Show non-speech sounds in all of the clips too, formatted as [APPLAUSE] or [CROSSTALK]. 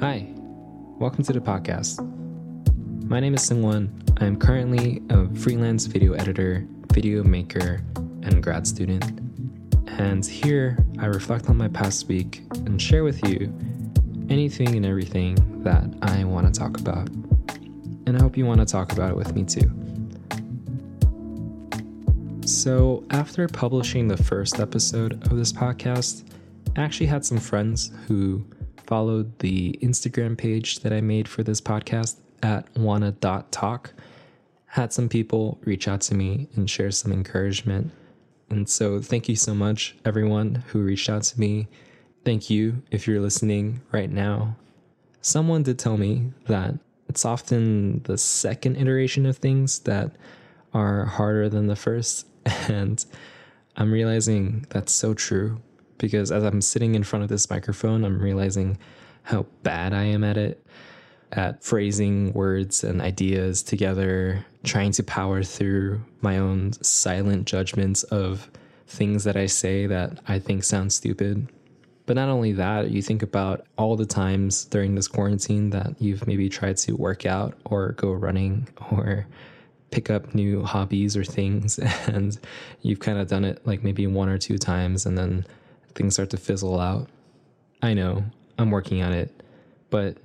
Hi, welcome to the podcast. My name is Seungwon. I am currently a freelance video editor, video maker, and grad student. And here I reflect on my past week and share with you anything and everything that I want to talk about. And I hope you want to talk about it with me too. So, after publishing the first episode of this podcast, I actually had some friends who followed the Instagram page that I made for this podcast at wonna.talk. Had some people reach out to me and share some encouragement. And so, thank you so much, everyone who reached out to me. Thank you if you're listening right now. Someone did tell me that it's often the second iteration of things that are harder than the first. [LAUGHS] And I'm realizing that's so true because as I'm sitting in front of this microphone, I'm realizing how bad I am at it, at phrasing words and ideas together, trying to power through my own silent judgments of things that I say that I think sound stupid. But not only that, you think about all the times during this quarantine that you've maybe tried to work out or go running or pick up new hobbies or things, [LAUGHS] and you've kind of done it like maybe one or two times, and then things start to fizzle out. I know, I'm working on it, but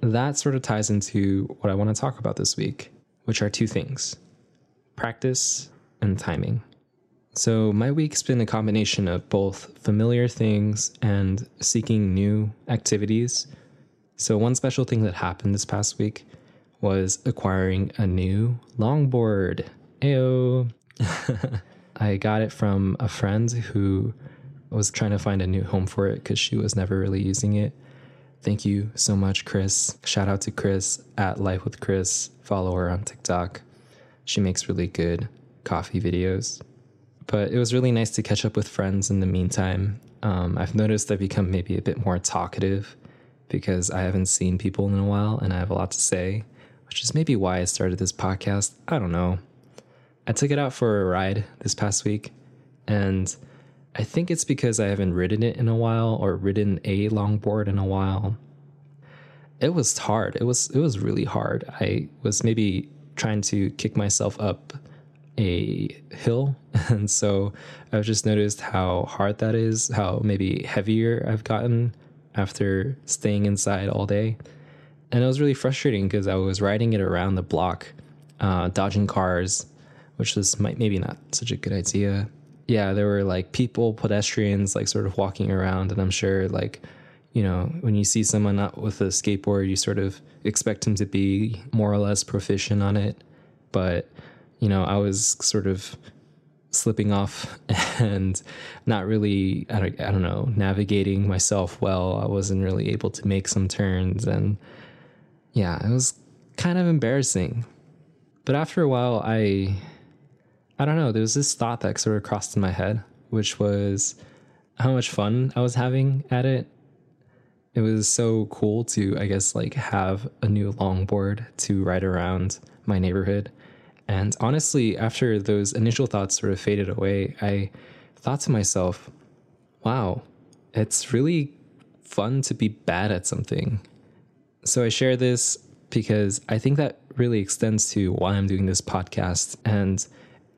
that sort of ties into what I want to talk about this week, which are two things practice and timing. So, my week's been a combination of both familiar things and seeking new activities. So, one special thing that happened this past week was acquiring a new longboard. Ayo! [LAUGHS] I got it from a friend who was trying to find a new home for it because she was never really using it. Thank you so much, Chris. Shout out to Chris at Life with Chris. Follow her on TikTok. She makes really good coffee videos. But it was really nice to catch up with friends in the meantime. Um, I've noticed I've become maybe a bit more talkative because I haven't seen people in a while and I have a lot to say, which is maybe why I started this podcast. I don't know. I took it out for a ride this past week and I think it's because I haven't ridden it in a while or ridden a longboard in a while. It was hard. It was it was really hard. I was maybe trying to kick myself up a hill [LAUGHS] and so I've just noticed how hard that is, how maybe heavier I've gotten after staying inside all day. And it was really frustrating because I was riding it around the block, uh, dodging cars, which was might maybe not such a good idea yeah, there were like people, pedestrians, like sort of walking around, and I'm sure like you know when you see someone out with a skateboard, you sort of expect them to be more or less proficient on it, but you know I was sort of slipping off [LAUGHS] and not really I don't, I don't know navigating myself well. I wasn't really able to make some turns and yeah it was kind of embarrassing. But after a while i I don't know. There was this thought that sort of crossed in my head, which was how much fun I was having at it. It was so cool to, I guess, like have a new longboard to ride around my neighborhood. And honestly, after those initial thoughts sort of faded away, I thought to myself, wow, it's really fun to be bad at something. So I share this because I think that really extends to why I'm doing this podcast. And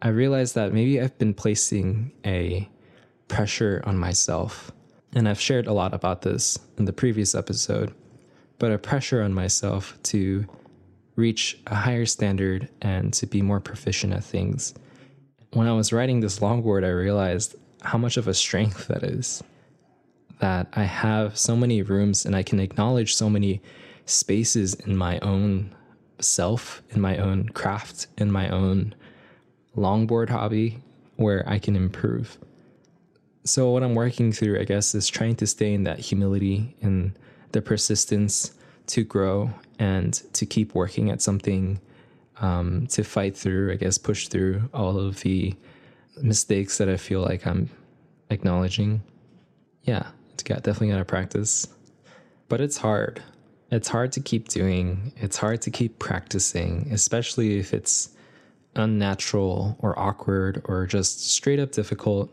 I realized that maybe I've been placing a pressure on myself. And I've shared a lot about this in the previous episode, but a pressure on myself to reach a higher standard and to be more proficient at things. When I was writing this longboard, I realized how much of a strength that is. That I have so many rooms and I can acknowledge so many spaces in my own self, in my own craft, in my own longboard hobby where I can improve. So, what I'm working through, I guess, is trying to stay in that humility and the persistence to grow and to keep working at something um, to fight through, I guess, push through all of the mistakes that I feel like I'm acknowledging. Yeah, it's got definitely got to practice, but it's hard. It's hard to keep doing. It's hard to keep practicing, especially if it's unnatural or awkward or just straight up difficult,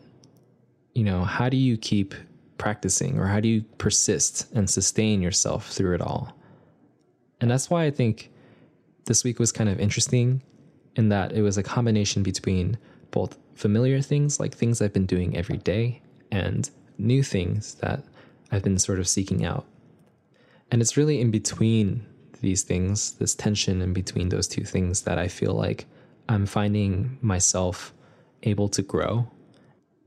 you know, how do you keep practicing or how do you persist and sustain yourself through it all? And that's why I think this week was kind of interesting in that it was a combination between both familiar things, like things I've been doing every day, and new things that I've been sort of seeking out. And it's really in between these things, this tension in between those two things, that I feel like I'm finding myself able to grow.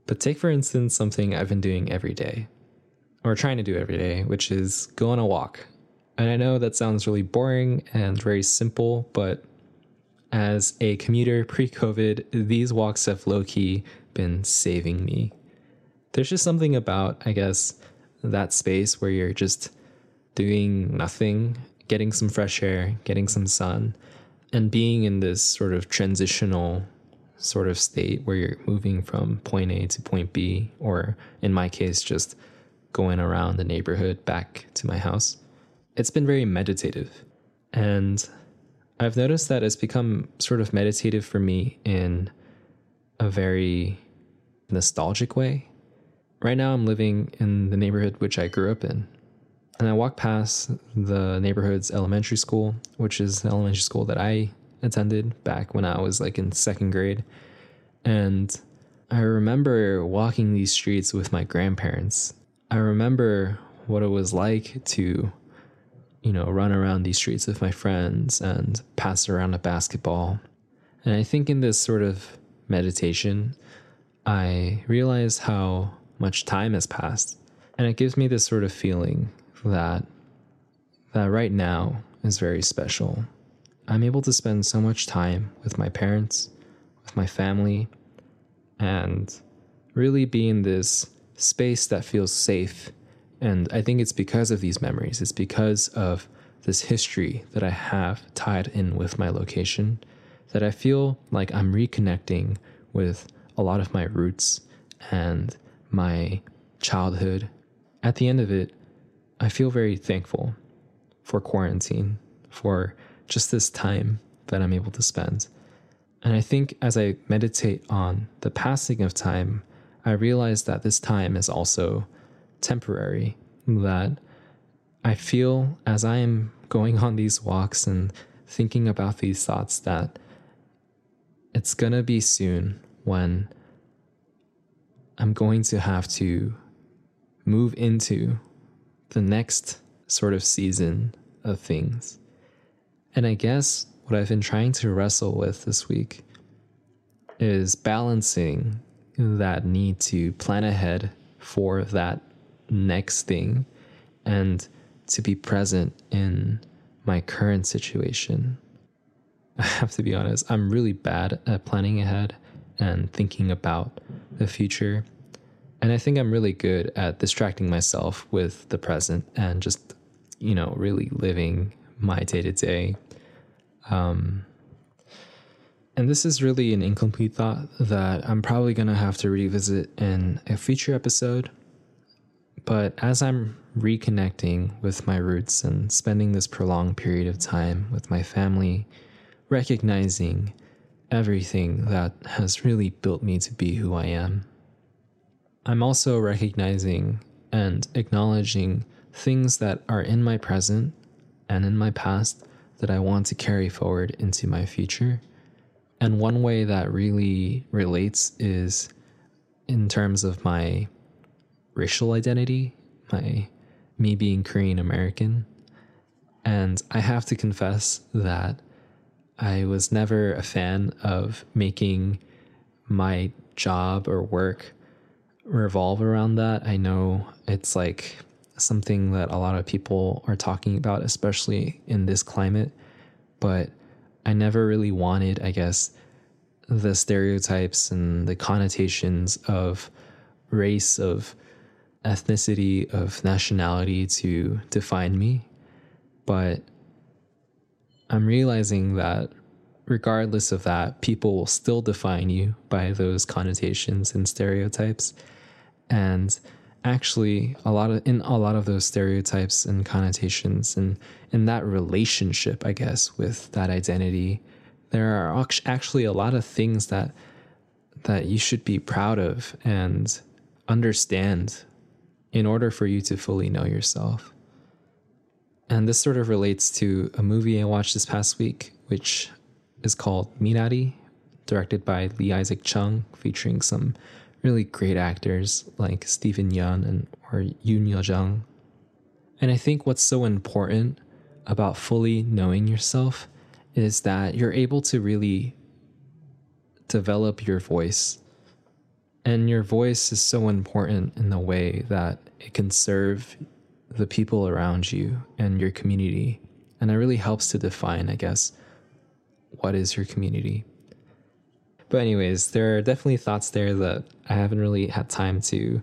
But take, for instance, something I've been doing every day, or trying to do every day, which is go on a walk. And I know that sounds really boring and very simple, but as a commuter pre COVID, these walks have low key been saving me. There's just something about, I guess, that space where you're just doing nothing, getting some fresh air, getting some sun, and being in this sort of transitional sort of state where you're moving from point A to point B, or in my case, just going around the neighborhood back to my house. It's been very meditative. And I've noticed that it's become sort of meditative for me in a very nostalgic way. Right now, I'm living in the neighborhood which I grew up in. And I walk past the neighborhood's elementary school, which is the elementary school that I attended back when I was like in second grade. And I remember walking these streets with my grandparents. I remember what it was like to you know, run around these streets with my friends and pass around a basketball. And I think in this sort of meditation, I realize how much time has passed. And it gives me this sort of feeling that that right now is very special. I'm able to spend so much time with my parents, with my family, and really be in this space that feels safe and I think it's because of these memories, it's because of this history that I have tied in with my location that I feel like I'm reconnecting with a lot of my roots and my childhood. At the end of it, I feel very thankful for quarantine, for just this time that I'm able to spend. And I think as I meditate on the passing of time, I realize that this time is also temporary that I feel as I am going on these walks and thinking about these thoughts that it's going to be soon when I'm going to have to move into the next sort of season of things. And I guess what I've been trying to wrestle with this week is balancing that need to plan ahead for that next thing and to be present in my current situation. I have to be honest, I'm really bad at planning ahead and thinking about the future. And I think I'm really good at distracting myself with the present and just, you know, really living my day to day. And this is really an incomplete thought that I'm probably going to have to revisit in a future episode. But as I'm reconnecting with my roots and spending this prolonged period of time with my family, recognizing everything that has really built me to be who I am, I'm also recognizing and acknowledging things that are in my present and in my past that I want to carry forward into my future. And one way that really relates is in terms of my racial identity, my me being Korean American. And I have to confess that I was never a fan of making my job or work revolve around that. I know it's like something that a lot of people are talking about, especially in this climate, but I never really wanted, I guess, the stereotypes and the connotations of race, of ethnicity, of nationality to define me. But I'm realizing that regardless of that, people will still define you by those connotations and stereotypes. And actually a lot of in a lot of those stereotypes and connotations and in that relationship, I guess, with that identity, there are actually a lot of things that that you should be proud of and understand in order for you to fully know yourself. And this sort of relates to a movie I watched this past week, which is called Minari, directed by Lee Isaac Chung, featuring some really great actors like Steven Yeun and or Youn Yuh-jung. And I think what's so important about fully knowing yourself is that you're able to really develop your voice. And your voice is so important in the way that it can serve the people around you and your community. And it really helps to define, I guess, what is your community. But, anyways, there are definitely thoughts there that I haven't really had time to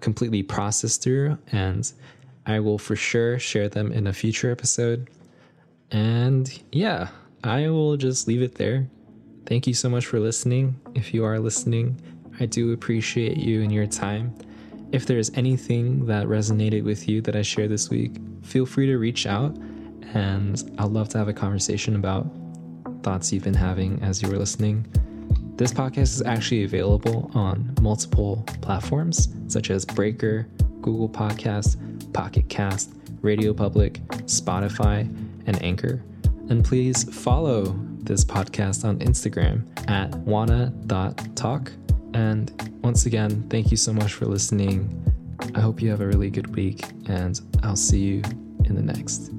completely process through. And I will for sure share them in a future episode. And yeah, I will just leave it there. Thank you so much for listening. If you are listening, I do appreciate you and your time. If there's anything that resonated with you that I shared this week, feel free to reach out and I'd love to have a conversation about thoughts you've been having as you were listening. This podcast is actually available on multiple platforms such as Breaker, Google Podcasts, Pocket Cast, Radio Public, Spotify, and Anchor. And please follow this podcast on Instagram at wonna.talk. And once again, thank you so much for listening. I hope you have a really good week, and I'll see you in the next.